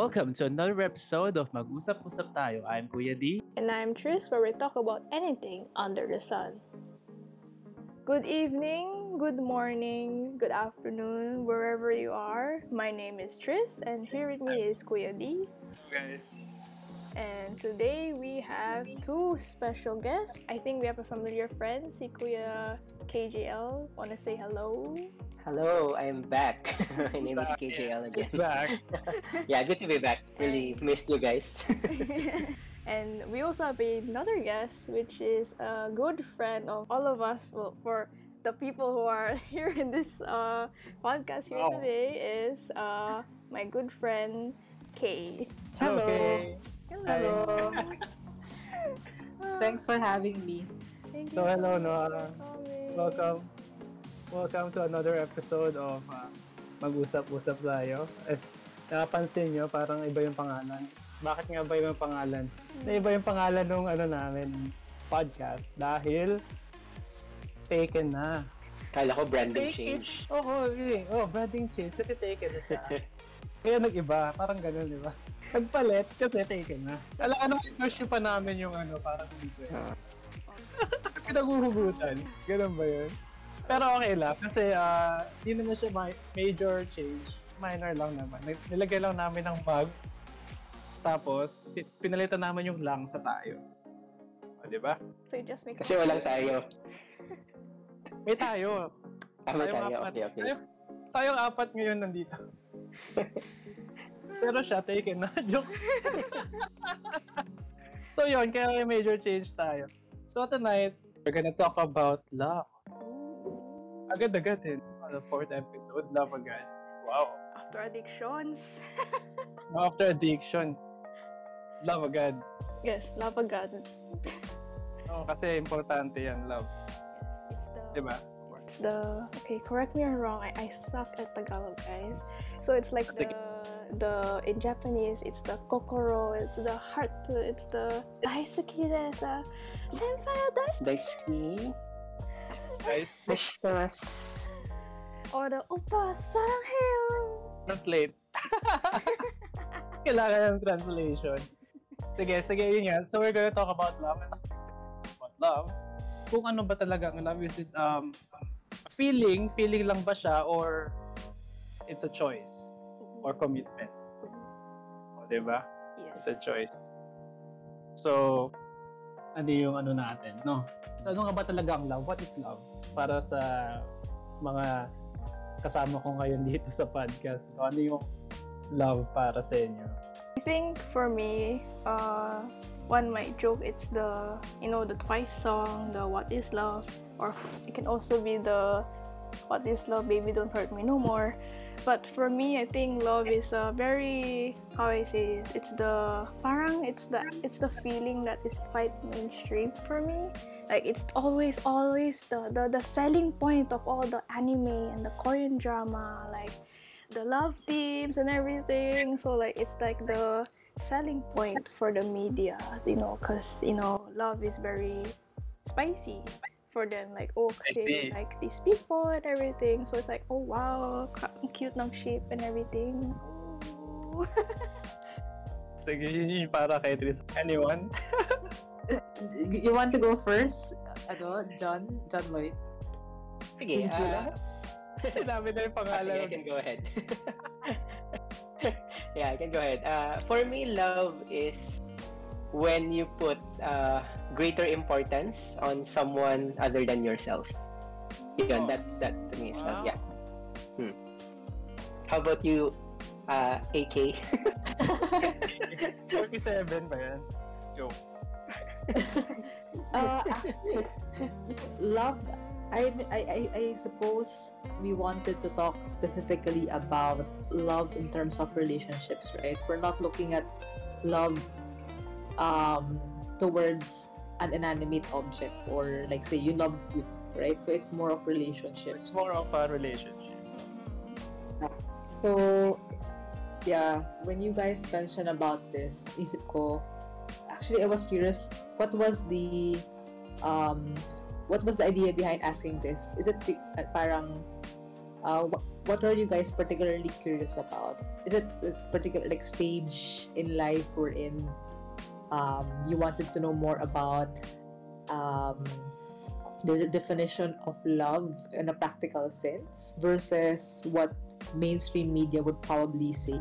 Welcome to another episode of Mag-Usap-Usap Tayo. I'm Kuya D. And I'm Tris, where we talk about anything under the sun. Good evening, good morning, good afternoon, wherever you are. My name is Tris, and here with me is Kuya D. Guys. And today we have two special guests. I think we have a familiar friend, si Kuya KJL. Wanna say hello? Hello, I'm back. My name is Back, KJL He's again. back. yeah, good to be back. Really missed you guys. and we also have another guest, which is a good friend of all of us. Well, for the people who are here in this uh, podcast here Wow. today, is uh, my good friend Kay. Hello. Okay. Hello. Thanks for having me. Thank you So, hello, much no, for uh, coming. Welcome. Welcome to another episode of uh, Mag-usap-usap tayo. As napansin nyo, parang iba yung pangalan. Bakit nga ba iba yung pangalan? Na iba yung pangalan nung ano namin podcast dahil taken na. Kala ko branding Take change. Oo, really. Oh, branding change kasi taken na siya. Kaya nag-iba, parang ganun, di ba? Nagpalit kasi taken na. Kala ano, crush pa namin yung ano, parang dito eh. Pinaguhugutan. Ganun ba yun? Pero okay lang kasi ah, hindi naman siya ma- major change. Minor lang naman. Nilagay lang namin ng bag. Tapos, pi- pinalitan namin yung lang sa tayo. O, di ba? So it just makes Kasi walang tayo. May tayo. Tama Tayong tayo. apat. Okay, okay. Tayo, tayong apat ngayon nandito. Pero siya, taken na. Joke. so yun, kaya may major change tayo. So tonight, we're gonna talk about love. Agad-agad din. On the fourth episode, love agad. Wow. after addictions. After addiction, love agad. yes, love agad. Oo, kasi importante yan, love. Yes, it's the Diba? it's the okay correct me if i'm wrong I, I suck at tagalog guys so it's like the. The in japanese it's the kokoro it's the heart it's the daisuki desu senpai wa daisuki Daisuki. Guys, Dashitasu. or the oppa saranghae translate. Kailangan ng translation. Sige, sige, yun nga. So we're gonna talk about love. About love. Kung ano ba talaga ang love. Is it um, feeling? Feeling lang ba siya? Or it's a choice? Or commitment? O, diba? yes It's a choice. So, ano yung ano natin, no? So, ano nga ba talaga ang love? What is love? Para sa mga kasama ko ngayon dito sa podcast. So, ano yung love para sa inyo? i think for me uh one might joke it's the you know the twice song the what is love or it can also be the what is love baby don't hurt me no more but for me i think love is a very how i say this it's the parang it's the it's the feeling that is quite mainstream for me. Like it's always always the, the the selling point of all the anime and the korean drama like the love themes and everything. So like it's like the selling point for the media you know because you know love is very spicy for them like oh they like these people and everything so it's like oh wow cute ng shape and everything Ooh. Sige, yun yung para kay Tris. Anyone? You want to go first? Ano? John? John Lloyd? Sige, Angela? ah, Sinabi na yung ah, pangalan. sige, I can go ahead. yeah, I can go ahead. Uh, for me, love is when you put uh, greater importance on someone other than yourself. Yun, Oh. that, that to me is love. Yeah. Hmm. How about you, uh, AK? 47 ba yan? Joke. Uh, actually, love. I, I I I suppose we wanted to talk specifically about love in terms of relationships, right? We're not looking at love um towards an inanimate object or like say you love food, right? So it's more of relationships It's more of a relationship. So, yeah, when you guys mentioned about this, isip ko, actually, I was curious, what was the, um, what was the idea behind asking this? Is it uh, parang, uh, wh- what are you guys particularly curious about? Is it this particular like stage in life we're in? Um, you wanted to know more about um, the definition of love in a practical sense versus what mainstream media would probably say.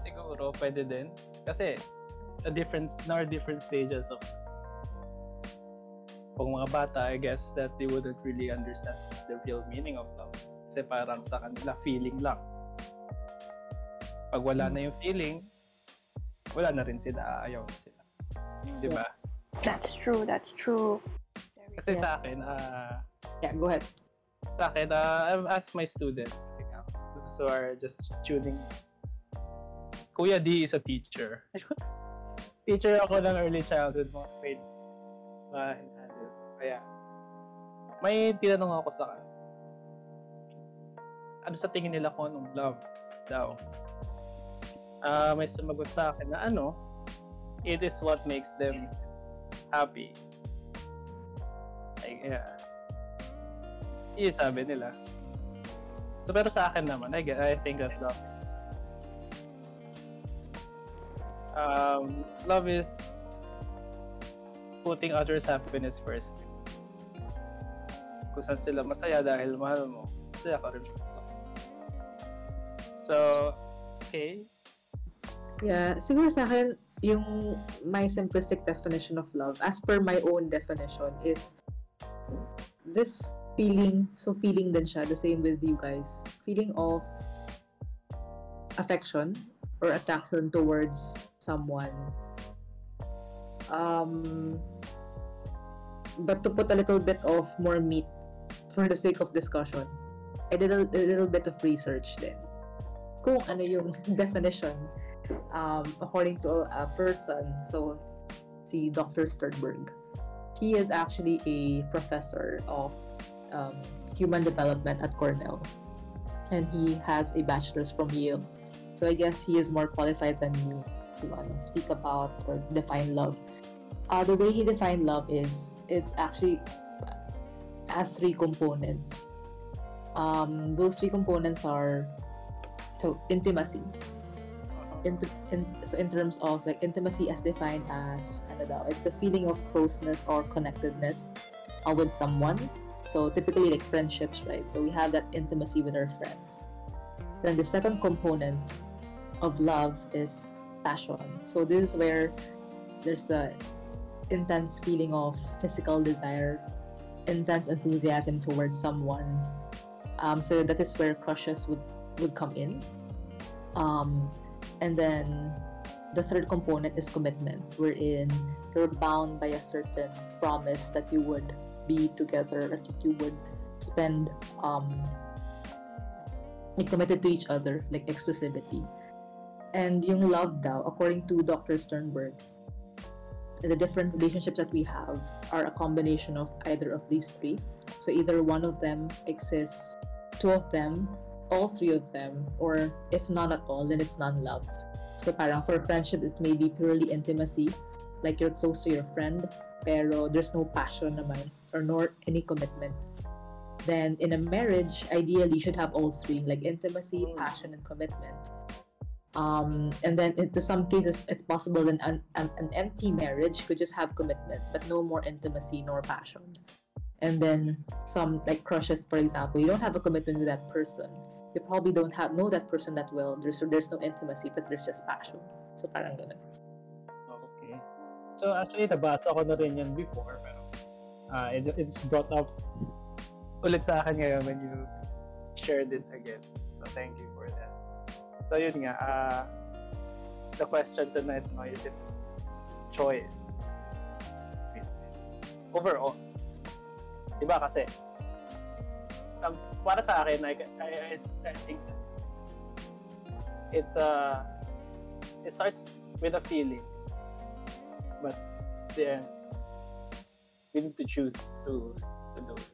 Siguro, pwede din. Kasi, a different, there are different stages of pag mga bata, I guess that they wouldn't really understand the real meaning of love. Kasi parang sa kanila, feeling lang. Pag wala na yung feeling, wala na rin sila, ayaw na sila. Di ba? That's true. That's true. Kasi Yes. sa akin, ah, Yeah, go ahead. sa akin, uh, I've asked my students, kasi nga, those who are just tuning, Kuya D is a teacher. teacher ako ng early childhood, mga grade uh, Kaya, may tinanong ako sa kanya. Ano sa tingin nila ko anong love daw? Ah, may sumagot sa akin na ano, it is what makes them happy. Like, yeah. Yung sabi nila. So, pero sa akin naman, I, I think that love is um, love is putting others' happiness first. Kung saan sila masaya dahil mahal mo, masaya ka rin. So, okay. Yeah, siguro sa akin, yung my simplistic definition of love, as per my own definition, is this feeling, so feeling din siya, the same with you guys, feeling of affection or attraction towards someone. Um, but to put a little bit of more meat for the sake of discussion, I did a, a little bit of research then. Kung ano yung definition um, according to a person, so see Dr. Sternberg, he is actually a professor of um, human development at Cornell, and he has a bachelor's from Yale. So I guess he is more qualified than me to ano, speak about or define love. Uh, the way he defined love is it's actually has three components. Um, those three components are to intimacy, in, in so in terms of like intimacy as defined as ano daw, it's the feeling of closeness or connectedness uh, with someone. So typically like friendships right? So we have that intimacy with our friends. Then the second component of love is passion. So this is where there's the intense feeling of physical desire intense enthusiasm towards someone. Um, so that is where crushes would would come in. Um, and then the third component is commitment, wherein you're bound by a certain promise that you would be together, that you would spend um like committed to each other, like exclusivity. And yung love daw, according to Dr. Sternberg, the different relationships that we have are a combination of either of these three. So either one of them exists, two of them, all three of them, or if not at all, then it's non-love. So parang for friendship, it's maybe purely intimacy, like you're close to your friend, pero there's no passion naman, or nor any commitment. Then in a marriage, ideally, you should have all three, like intimacy, Mm. passion, and commitment. Um, and then into some cases, it's possible that an, an, an empty marriage could just have commitment, but no more intimacy nor passion. And then some like crushes, for example, you don't have a commitment with that person. You probably don't have know that person that well. There's there's no intimacy, but there's just passion. So parang ganun. Okay. So actually, nabasa ko na rin yan before, pero uh, it, it's brought up ulit sa akin ngayon when you shared it again. So thank you for that. So yun nga, uh, the question tonight no, is it choice? Overall. Diba kasi, some, para sa akin, I, I, I, think it's a, it starts with a feeling. But then, we need to choose to, to do it.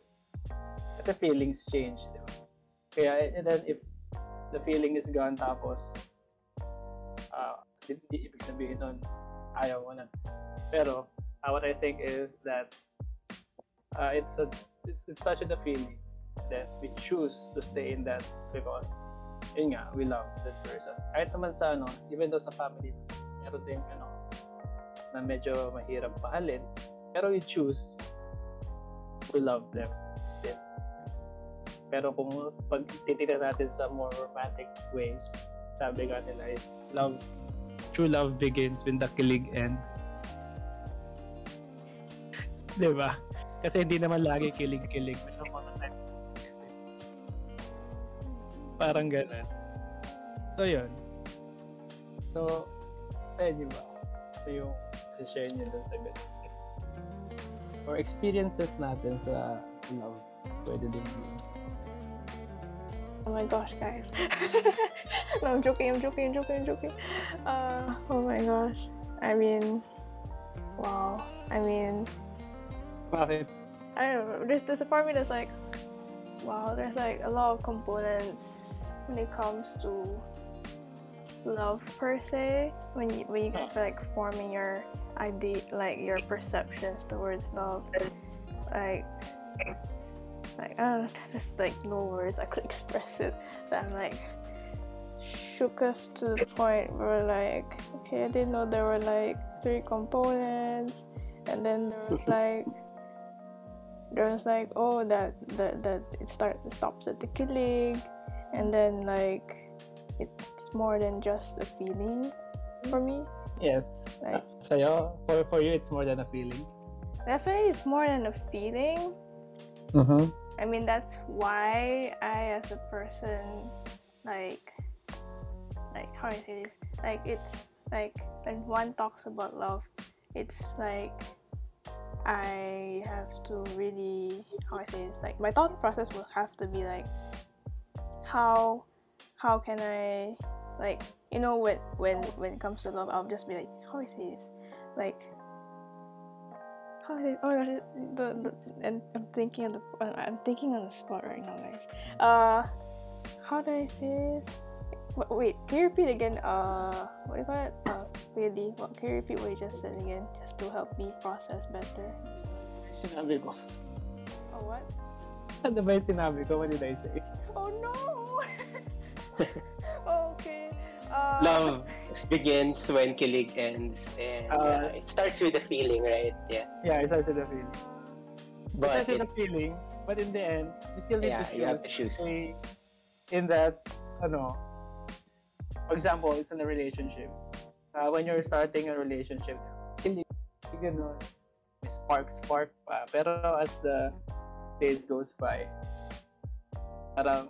Kasi feelings change, di ba? Kaya, and then if the feeling is gone, tapos, uh, di, di ibig sabihin nun, ayaw mo na. Pero, uh, what I think is that uh, it's a it's, it's such a feeling. Then we choose to stay in that because yun nga, we love that person. Kahit naman sa ano, even though sa family, meron din ano, na medyo mahirap pahalin, pero we choose to love them din. Pero kung pag titignan natin sa more romantic ways, sabi nga nila is love, true love begins when the kilig ends. Di ba? Kasi hindi naman lagi kilig-kilig. Parang ganun. So, yun. So, sa inyo ba? Ito yung share nyo dun sa ganun. Or experiences natin sa, sa love. Pwede din yun. Oh my gosh, guys. no, I'm joking, I'm joking, I'm joking, I'm joking. Uh, oh my gosh. I mean, wow. I mean, Bakit? I don't know. There's, there's a part of me that's like, wow, there's like a lot of components when it comes to love per se. When you when you get like forming your idea, like your perceptions towards love, like like don't there's just like no words I could express it. That I'm like shook us to the point where like, okay, I didn't know there were like three components, and then there was like there was like oh that that that it start it stops at the kilig and then like it's more than just a feeling for me Yes. Like- sa'yo, for, for you, it's more than a feeling. definitely it's more than a feeling Mm-hmm. i mean that's why i as a person like like how do I say this like it's like when one talks about love it's like i have to really how i say this like my thought process will have to be like how how can i like you know when when when it comes to love i'll just be like how is do i say this? Like how do I, oh my gosh the, the and i'm thinking of the i'm thinking on the spot right now guys. Uh how do i say this? Wa- wait can you repeat again? Uh what do you call it? Uh really? What can you repeat what you just said again just to help me process better? Sinabi ko. oh what? Ano ba yung sinabi ko? What did I say? oh no okay uh Love begins when kilig ends, and Uh, uh, it starts with a feeling, right? Yeah. Yeah, it starts with the feeling. It But starts with it, the feeling, but in the end, you still need yeah, to choose. you have to choose. Say, in that, ano, for example, it's in a relationship. Uh, when you're starting a relationship, kilig, ganun, may spark, spark pa. Pero as the days goes by, parang,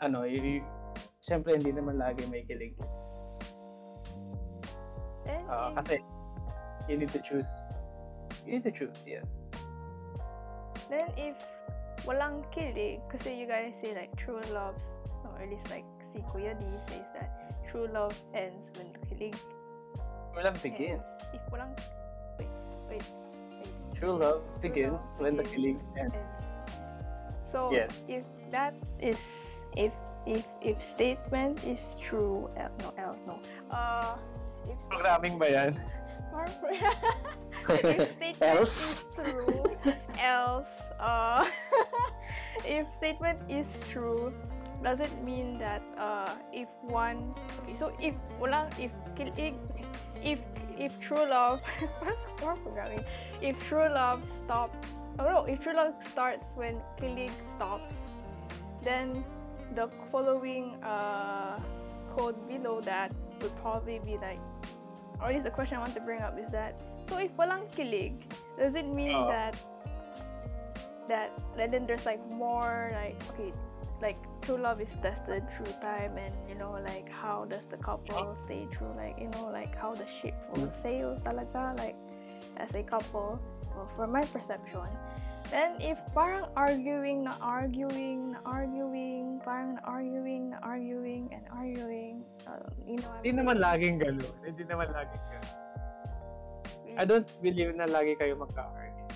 Ah, ano, y- syempre hindi naman lagi may kilig. then Uh, eh, if- ah, kasi, eh. you need to choose, you need to choose, yes. Then if walang kilig, kasi eh, you guys say like true love, or at least like si Kuya D says that true love ends when kilig Walang begins. ends. If walang, wait, wait, wait, True love True begins love when the begins kilig ends. ends. So Yes. if that is, if if if statement is true, L, no L, no. Uh, if Programming ba yan? if statement Else? is true, else, uh, if statement is true, does it mean that uh, if one, okay, so if walang, if kilig, if if true love, programming, if true love stops, oh no, if true love starts when kilig stops, then the following uh, code below that would probably be like or at least the question I want to bring up is that so if walang kilig, does it mean Oo. that that that then there's like more like okay like true love is tested through time and you know like how does the couple stay true like you know like how the ship will sail talaga like as a couple well, from my perception. Then if parang arguing na arguing na arguing parang arguing arguing and arguing uh, you know Hindi naman laging gano'n. Hindi naman laging gano'n. I don't believe na lagi kayo magka-argue.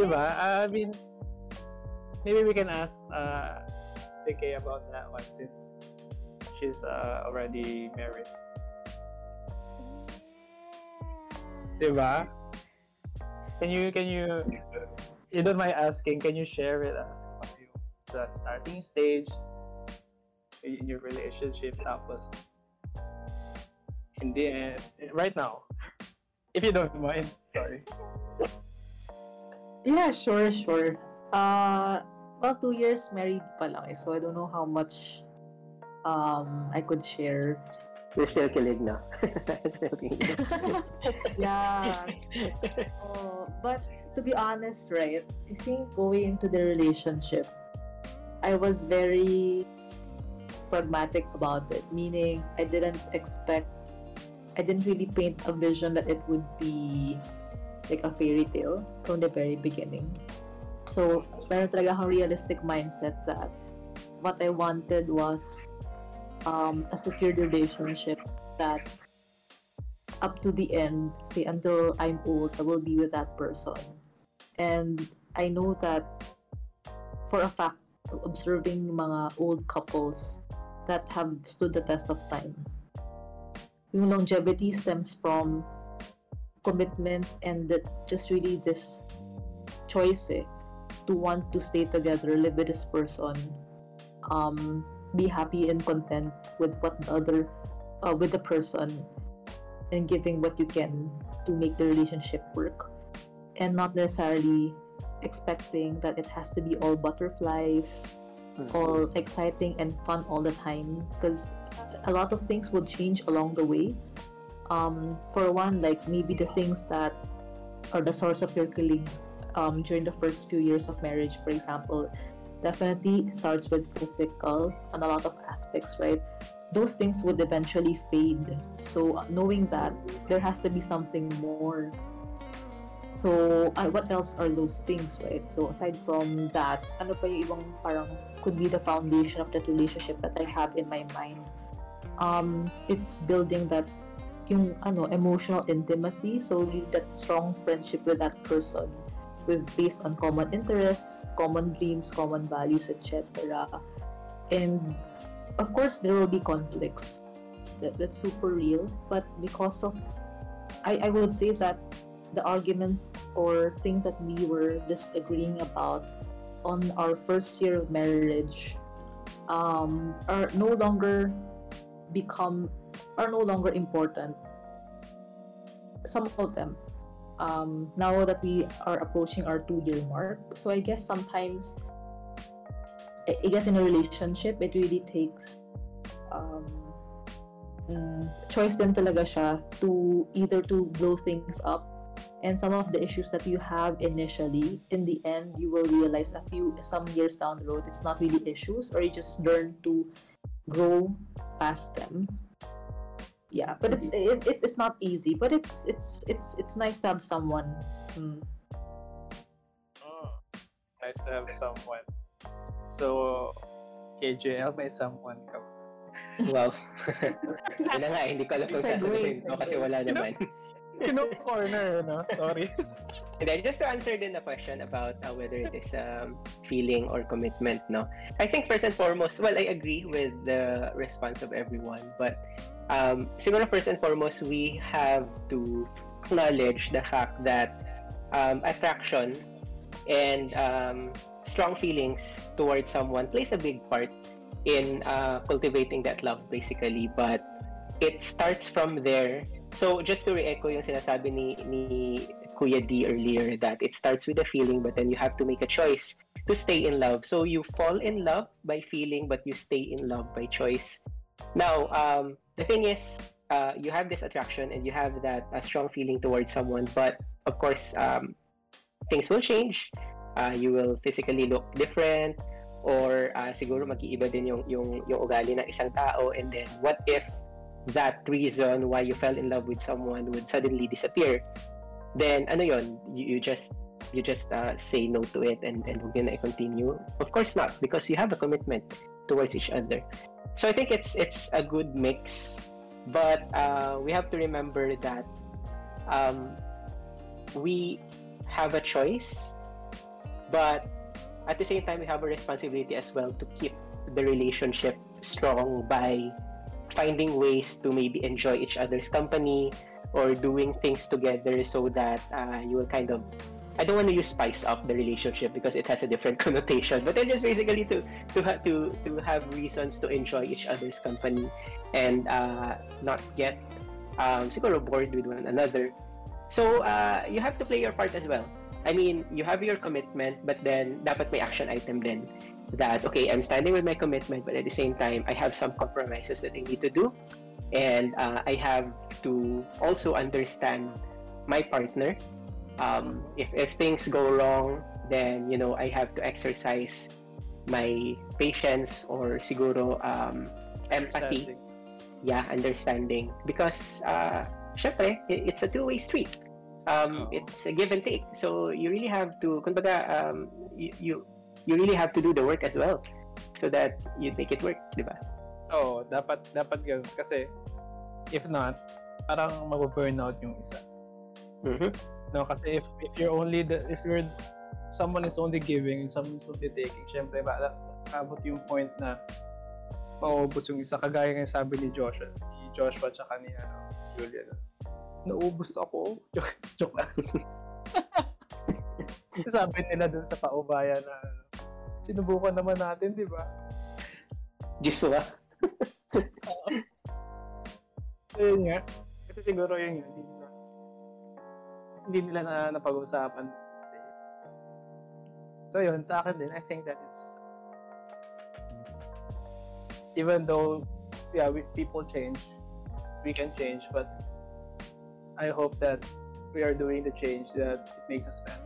Di ba? I mean, maybe we can ask uh, TK about that one since she's uh, already married. Di ba? Can you, can you, you don't mind asking, can you share with us kung ano yung sa starting stage in your relationship tapos in the end, right now, if you don't mind, sorry. Yeah, sure, sure. Uh, well, two years married pa lang eh, so I don't know how much um I could share. You're still kilig na. Still kilig. yeah. Oh, but to be honest, right, I think going into the relationship, I was very pragmatic about it, meaning I didn't expect, I didn't really paint a vision that it would be like a fairy tale from the very beginning. So, meron talaga akong realistic mindset that what I wanted was um, a secured relationship that up to the end, say until I'm old, I will be with that person. And I know that for a fact, observing mga old couples that have stood the test of time. Yung longevity stems from commitment and that just really this choice eh, to want to stay together, live with this person, um, be happy and content with what the other, uh, with the person, and giving what you can to make the relationship work, and not necessarily expecting that it has to be all butterflies, all exciting and fun all the time, because a lot of things will change along the way. Um, for one, like maybe the things that are the source of your kilig um, during the first few years of marriage, for example, definitely starts with physical and a lot of aspects, right? Those things would eventually fade. So knowing that there has to be something more. So uh, what else are those things, right? So aside from that, ano pa yung ibang parang could be the foundation of that relationship that I have in my mind? Um, it's building that yung ano emotional intimacy so that strong friendship with that person with based on common interests common dreams common values etc and of course there will be conflicts that, that's super real but because of I, I would say that the arguments or things that we were disagreeing about on our first year of marriage um, are no longer become are no longer important. Some of them. Um, now that we are approaching our two year mark. So I guess sometimes I guess in a relationship it really takes um, mm, choice din talaga siya to either to blow things up and some of the issues that you have initially in the end you will realize a few some years down the road it's not really issues or you just learn to grow past them yeah but it's it, it's it's not easy but it's it's it's it's nice to have someone mm. Oh, nice to have someone. So, KJL, may someone ka. ba? Wow. Yun na nga, eh, hindi ko alam kung Segue, sasagutin ko kasi wala naman. Kino-corner, no? Sorry. And then just to answer the question about uh, whether it is um, feeling or commitment, no? I think first and foremost, well, I agree with the response of everyone, but um, siguro first and foremost, we have to acknowledge the fact that um, attraction and um, strong feelings towards someone plays a big part in uh, cultivating that love, basically. But it starts from there. So just to re-echo yung sinasabi ni, ni Kuya D earlier that it starts with a feeling but then you have to make a choice to stay in love. So you fall in love by feeling but you stay in love by choice. Now, um, the thing is, uh, you have this attraction and you have that uh, strong feeling towards someone, but of course, um, things will change. Uh, you will physically look different or uh, siguro mag-iiba din yung, yung, yung ugali ng isang tao and then what if that reason why you fell in love with someone would suddenly disappear then ano yon you, you just you just uh, say no to it and and huwag yun na i-continue. Of course not because you have a commitment towards each other. So i think it's it's a good mix. But uh, we have to remember that um, we have a choice but at the same time we have a responsibility as well to keep the relationship strong by finding ways to maybe enjoy each other's company or doing things together so that uh, you will kind of I don't want to use spice up the relationship because it has a different connotation. But then just basically to to ha- to to have reasons to enjoy each other's company and uh, not get um, siguro bored with one another. So uh, you have to play your part as well. I mean, you have your commitment, but then dapat may action item din that okay, I'm standing with my commitment, but at the same time, I have some compromises that I need to do, and uh, I have to also understand my partner. Um, if if things go wrong, then you know I have to exercise my patience or siguro um, empathy. Understanding. Yeah, understanding because uh, syempre, it's a two-way street. Um, Oo. it's a give and take. So you really have to, kumbaga, um, you, you you really have to do the work as well so that you make it work, di ba? Oo, dapat, dapat ganun. Kasi, if not, parang mag-burn out yung isa. Mhm. No, kasi if, if you're only, the, if you're, someone is only giving and someone is only taking, syempre, ba, abot yung point na maubos yung isa. Kagaya yung sabi ni Joshua, ni Joshua tsaka ni ano, Julian. Naubos ako. Joke, joke lang. sabi nila dun sa paubaya na sinubukan naman natin, di ba? Jiswa. So, yun nga. Kasi siguro yun nila, hindi nila na napag-usapan. So yun, sa akin din, I think that it's even though yeah, we, people change, we can change, but I hope that we are doing the change that it makes us better.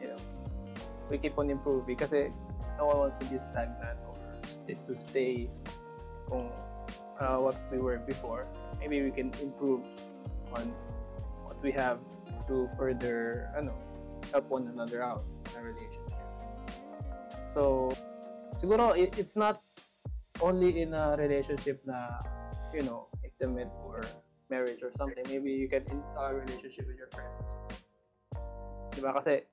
You know, we keep on improving kasi no one wants to be stagnant or stay, to stay uh, what we were before. Maybe we can improve on what we have to further, help one another out in a relationship. So, siguro it, it's not only in a relationship na, you know, intimate for marriage or something. Maybe you can in a relationship with your friends. Diba? Kasi,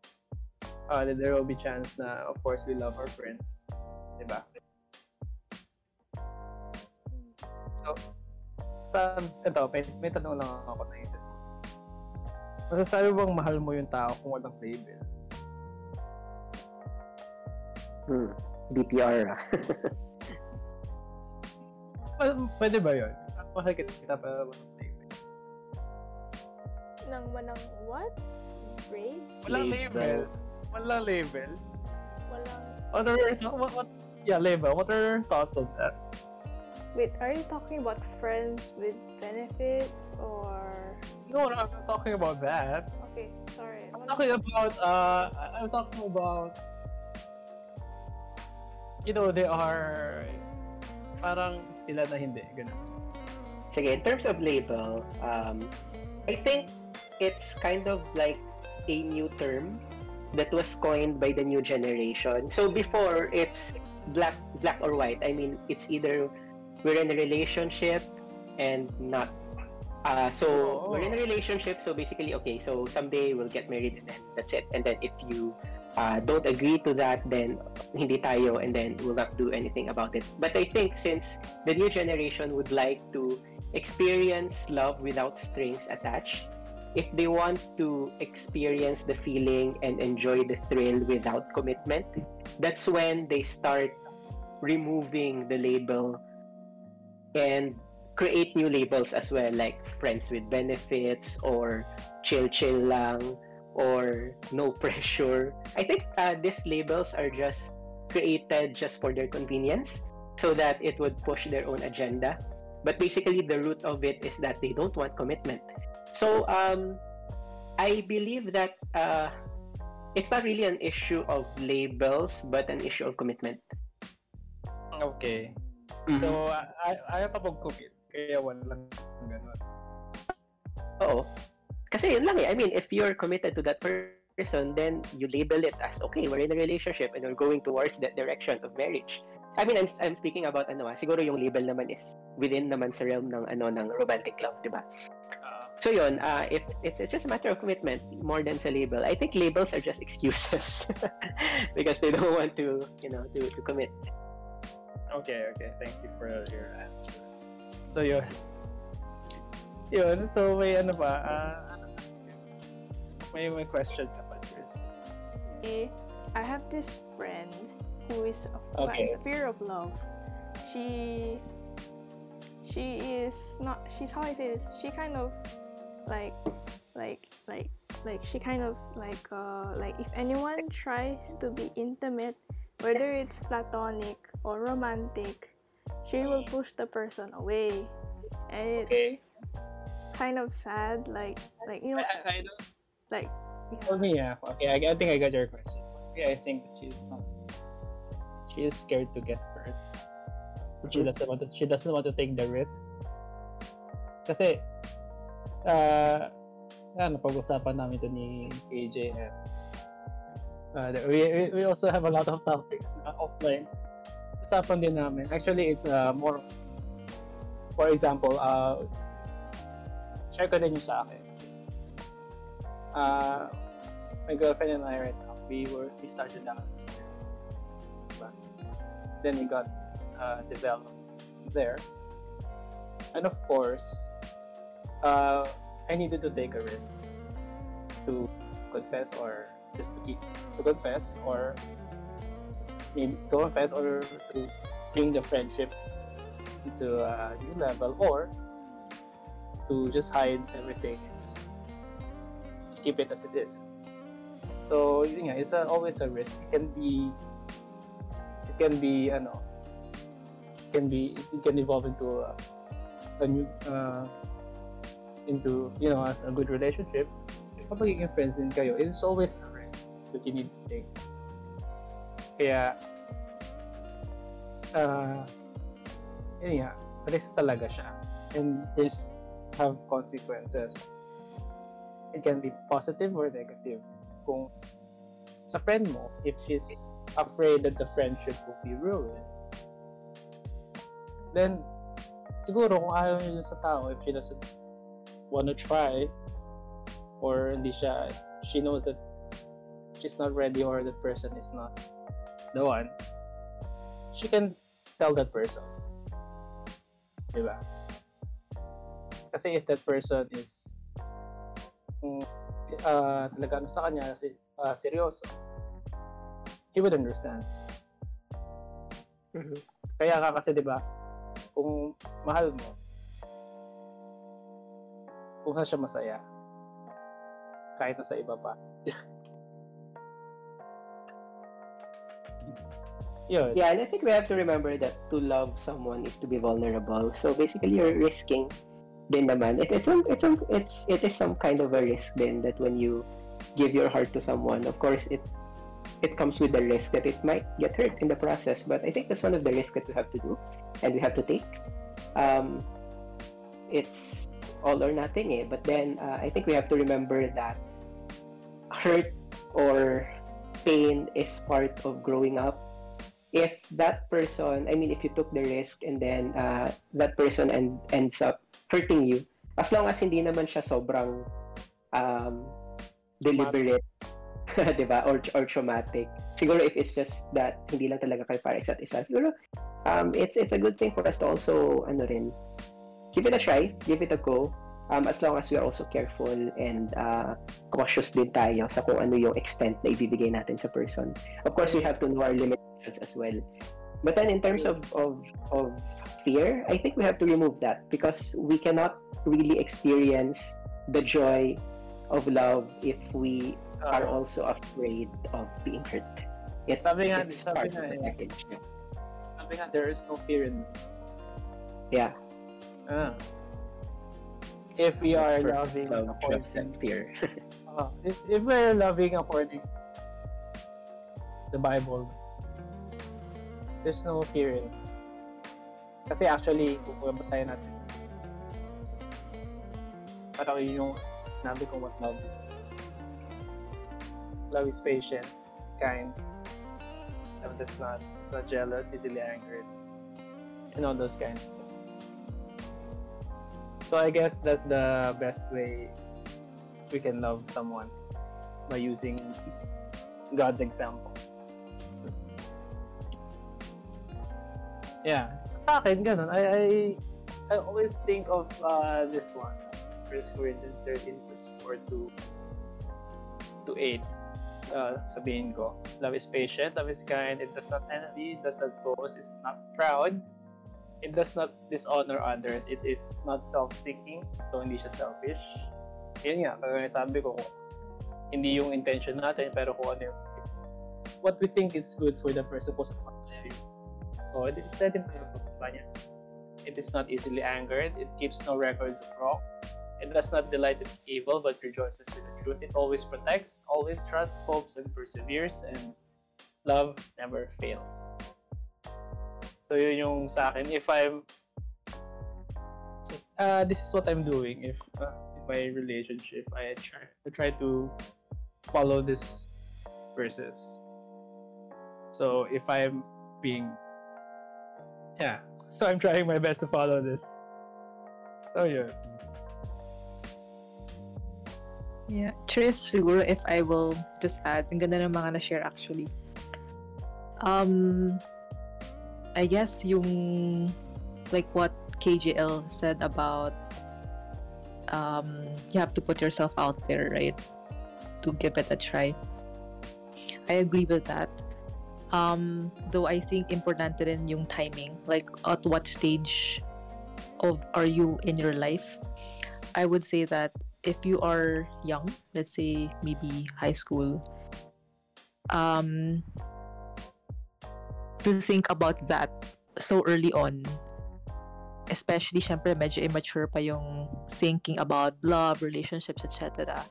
uh, there will be chance na, of course, we love our friends. Diba? So, sa, ito, may, may tanong lang ako na isip ko. Masasabi bang mahal mo yung tao kung walang label? Hmm. DPR ah. P- pwede ba yun? Mahal kita kita pa label. Nang manang what? Grade? Walang Label. Walang label. Walang... What are your, what, what, yeah, label. What are your thoughts on that? Wait, are you talking about friends with benefits or... No, no, I'm not talking about that. Okay, sorry. I'm What- talking about, uh, I'm talking about, you know, they are, parang sila na hindi, ganun. Sige, in terms of label, um, I think it's kind of like a new term that was coined by the new generation. So before, it's black, black or white. I mean, it's either we're in a relationship and not. Uh, so Oo. we're in a relationship. So basically, okay. So someday we'll get married and then that's it. And then if you uh, don't agree to that, then hindi tayo, and then we'll not do anything about it. But I think since the new generation would like to experience love without strings attached, if they want to experience the feeling and enjoy the thrill without commitment, that's when they start removing the label and create new labels as well, like friends with benefits or chill chill lang or no pressure. I think uh, these labels are just created just for their convenience so that it would push their own agenda. But basically, the root of it is that they don't want commitment. So um, I believe that uh, it's not really an issue of labels, but an issue of commitment. Okay. Mhm. So, uh, ay ayaw pa mag-commit. Kaya walang ganun. Oo. Kasi yun lang eh. I mean, if you're committed to that person, then you label it as, okay, we're in a relationship and we're going towards that direction of marriage. I mean, I'm, I'm speaking about ano ah, siguro yung label naman is within naman sa realm ng ano ng romantic love, di ba? Ah, So yun, uh, if it's, it's just a matter of commitment more than sa label. I think labels are just excuses because they don't want to, you know, to, to commit. okay, okay. Thank you for your answer. So, yun. Yun. So, may ano pa. ah, ano, may, may question ka pa, Chris. Eh, I have this friend who is a Okay. has a fear of love. She she is not she's how I say this. She kind of like like like like she kind of like uh like if anyone tries to be intimate, whether it's platonic or romantic, she will push the person away. And it's Okay. kind of sad, like like you know I, I, I don't, like for me, yeah. Okay, I, I think I got your question. Yeah, I think she's not. She is scared to get hurt. She doesn't want to. She doesn't want to take the risk. Kasi, uh, ano, pag-usapan namin to ni KJ and uh, we, we, also have a lot of topics na offline. Usapan din namin. Actually, it's uh, more, for example, uh, share ko din yung sa akin. Uh, my girlfriend and I right now, we were we started out as friends. Then we got uh, developed there. And of course, uh, I needed to take a risk to confess or just to keep to confess or maybe to confess or to bring the friendship into a new level or to just hide everything and just keep it as it is. So, yun it's a, always a risk. It can be, it can be, ano, it can be, it can evolve into a, a new, uh, into, you know, as a good relationship. Kapag magiging friends din kayo, it's always a risk that you need to take. Kaya, uh, yun nga, risk talaga siya. And risk have consequences. It can be positive or negative. Kung sa friend mo, if she's afraid that the friendship will be ruined, then siguro kung ayaw dun sa tao, if she doesn't wanna try, or hindi siya, she knows that she's not ready or that person is not the one, she can tell that person. Diba? Kasi if that person is uh, talaga ano sa kanya, uh, seryoso, he would understand. Mhm. Kaya ka kasi, di ba, kung mahal mo, kung saan siya masaya, kahit nasa iba pa. Yun. Yeah, and I think we have to remember that to love someone is to be vulnerable. So basically, you're risking din naman. It, it's, some, it's, some, it's, it is some kind of a risk then that when you give your heart to someone, of course, it it comes with the risk that it might get hurt in the process. But I think that's one of the risks that we have to do and we have to take. Um, it's all or nothing, eh? But then uh, I think we have to remember that hurt or pain is part of growing up if that person, I mean, if you took the risk and then uh, that person and ends up hurting you, as long as hindi naman siya sobrang um, deliberate, di ba? Or, or traumatic. Siguro if it's just that hindi lang talaga kayo para isa't isa, siguro um, it's, it's a good thing for us to also, ano rin, give it a try, give it a go, um, as long as we are also careful and uh, cautious din tayo sa kung ano yung extent na ibibigay natin sa person. Of course, we have to know our limitations as well. But then in terms of, of, of fear, I think we have to remove that because we cannot really experience the joy of love if we are also afraid of being hurt. It's, Sabi nga- it's sabi part nga of the eh. package. Sabi nga, there is no fear in Yeah. Ah. If we are loving according, fear. Ah, if, if we're loving according the Bible, there's no fear in it. Kasi actually, kung babasahin natin, parang yun yung sinabi ko what love is. Love is patient, kind, love does not, it's not jealous, easily angered, and all those kinds of. So I guess that's the best way we can love someone by using God's example. Yeah. So, sa akin, ganun. I, I, I always think of uh, this one. 1 Corinthians 13 verse 4 to to 8, uh, sabihin ko, love is patient, love is kind, it does not envy, it does not boast, it's not proud, it does not dishonor others, it is not self-seeking, so hindi siya selfish. Yun nga, kaya sabi ko, hindi yung intention natin, pero kung ano yung what we think is good for the person kung sa kanya yun. So, it said in pa niya. It is not easily angered, it keeps no records of wrong, it does not delight in evil, but rejoices with the truth. It always protects, always trusts, hopes, and perseveres, and love never fails. So, yun yung sa akin. If I'm... Uh, this is what I'm doing. If uh, in my relationship, I try, I try to follow this verses. So, if I'm being... Yeah. So, I'm trying my best to follow this. So, yun. Yeah. Tris, siguro if I will just add, ang ganda ng mga na-share actually. Um, I guess yung, like what KJL said about, um, you have to put yourself out there, right? To give it a try. I agree with that. Um, though I think importante rin yung timing. Like, at what stage of are you in your life? I would say that if you are young, let's say maybe high school, um, to think about that so early on, especially syempre medyo immature pa yung thinking about love, relationships, etc.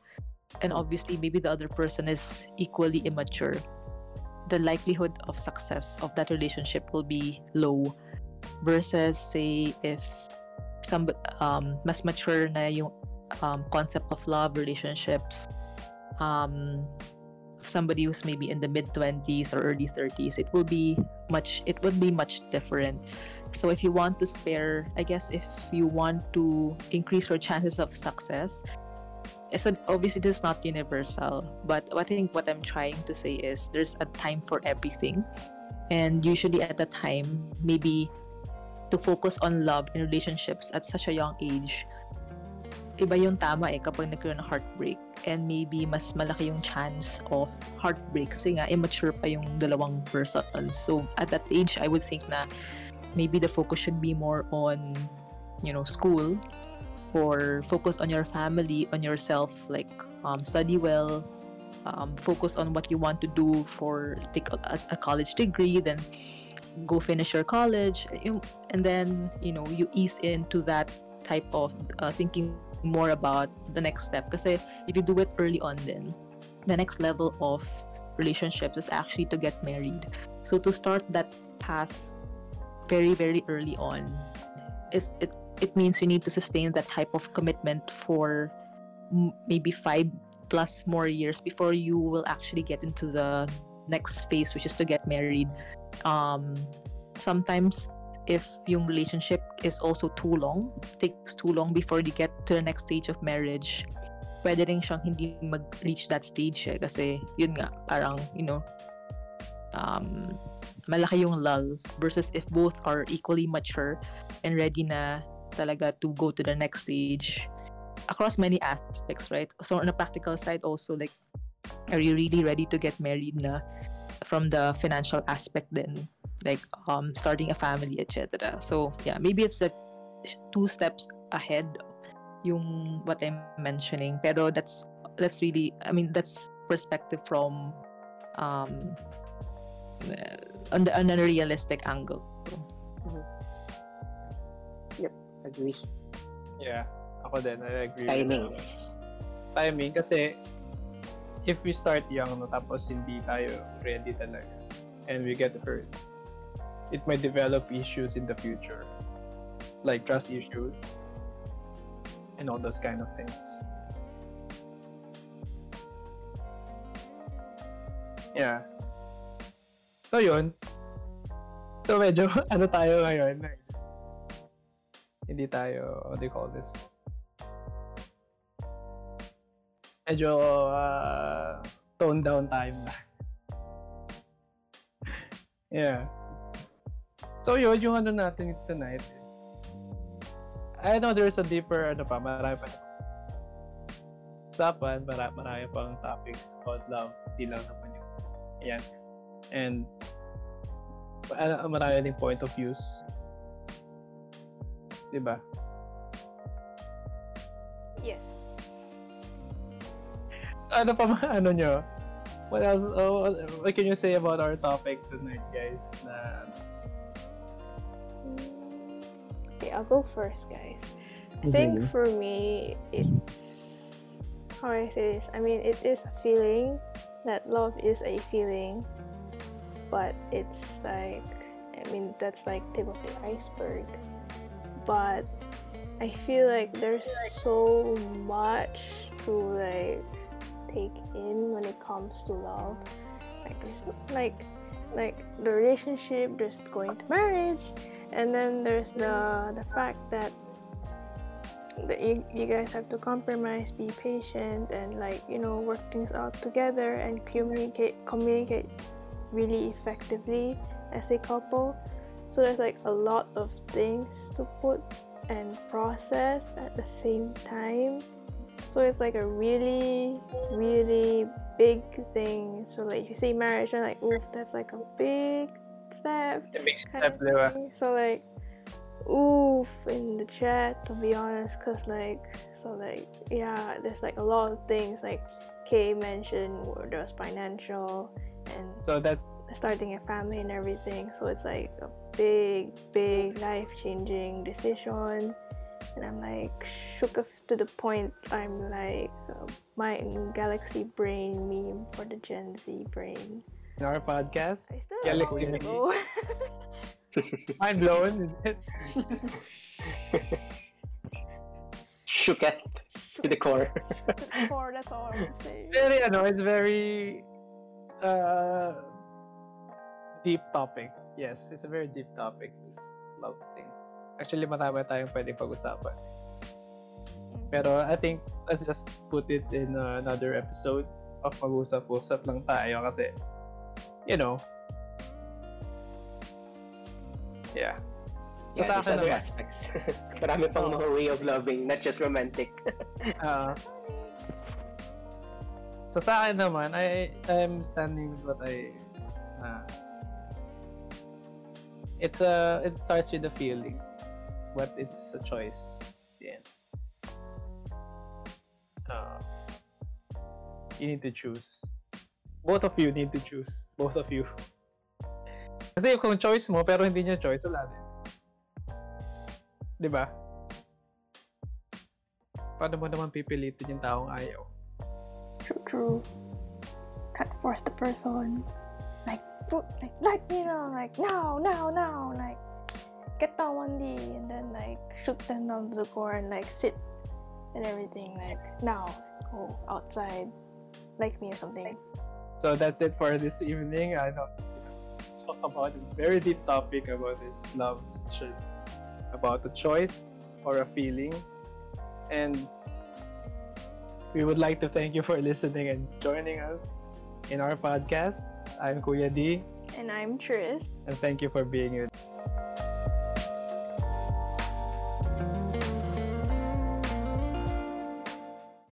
And obviously maybe the other person is equally immature. The likelihood of success of that relationship will be low versus say if some um, mas mature na yung um, concept of love, relationships, um, somebody who's maybe in the mid 20s or early 30s, it will be much it would be much different. So if you want to spare, I guess if you want to increase your chances of success, so obviously this is not universal, but I think what I'm trying to say is there's a time for everything. And usually at the time, maybe to focus on love and relationships at such a young age iba yung tama eh kapag nagkaroon ng heartbreak and maybe mas malaki yung chance of heartbreak kasi nga immature pa yung dalawang person. So at that age, I would think na maybe the focus should be more on you know school or focus on your family, on yourself, like um, study well, um, focus on what you want to do for take a, a college degree, then go finish your college, and then you know you ease into that type of uh, thinking more about the next step. Kasi if you do it early on then the next level of relationships is actually to get married. So to start that path very very early on it it, it means you need to sustain that type of commitment for maybe five plus more years before you will actually get into the next phase which is to get married. Um sometimes if yung relationship is also too long, takes too long before you get to the next stage of marriage, pwede rin siyang hindi mag-reach that stage eh. Kasi, yun nga, parang, you know, um, malaki yung lull versus if both are equally mature and ready na talaga to go to the next stage across many aspects, right? So on a practical side also, like, are you really ready to get married na from the financial aspect then? Like um, starting a family, etc. So yeah, maybe it's the two steps ahead yung what I'm mentioning. Pero that's that's really I mean that's perspective from um on, the, on a realistic angle. Yep, agree. Yeah, ako din, I agree. Timing. With Timing kasi if we start young no tapos hindi tayo ready talaga and we get hurt it might develop issues in the future, like trust issues and all those kind of things. Yeah. So yun. So medyo ano tayo ngayon? Hindi tayo, what do you call this? Medyo uh, tone down time yeah. So yun, yung ano natin tonight is, I know there's a deeper, ano pa, marami pa. usapan, mara, marami pang topics about love. Hindi lang naman yung yan. And uh, marami din point of views. Diba? Yes. Ano pa mga ano nyo? What else? Oh, what can you say about our topic tonight, guys? Na, Okay, I'll go first, guys. I think mm-hmm. for me, it's how I say this. I mean, it is a feeling that love is a feeling, but it's like I mean that's like tip of the iceberg. But I feel like there's so much to like take in when it comes to love. Like there's like like the relationship, just going to marriage, and then there's the the fact that that you, you guys have to compromise, be patient, and like you know work things out together and communicate communicate really effectively as a couple. So there's like a lot of things to put and process at the same time. So it's like a really, really big thing. So like you say marriage, and like, oof, that's like a big step. big kind step, of. So like, oof in the chat to be honest, cause like, so like, yeah, there's like a lot of things like Kay mentioned. Where there's financial and So that's starting a family and everything. So it's like a big, big life changing decision. And I'm like shook to the point I'm like uh, my galaxy brain meme for the Gen Z brain. In our podcast. I still have ways to go. Mind blown, is it? Shooketh to the core. To the core, that's all I want to say. very ano, it's very uh deep topic. Yes, it's a very deep topic this love thing. Actually, marami tayong pwedeng pag-usapan. Pero I think let's just put it in uh, another episode of mag-usap-usap lang tayo kasi you know yeah. So Yeah, sa akin other naman, aspects. Marami pang Oo. mga way of loving, not just romantic. Ah. so sa akin naman, I I'm standing with what I uh, it's a it starts with the feeling, but it's a choice. Yeah. Uh, you need to choose. Both of you need to choose. Both of you. Kasi kung choice mo pero hindi niya choice, wala din. 'Di ba? Paano mo naman pipilitin yung taong ayaw? True, true. Can't force the person. Like, like, like me now, like, now, now, now, like, get down one day and then, like, shoot them down to the core and, like, sit and everything. Like, now, go outside, like me or something. So that's it for this evening. I know talk about this very deep topic about this love about a choice or a feeling, and we would like to thank you for listening and joining us in our podcast. I'm Kuya D, And I'm Tris. and thank you for being with.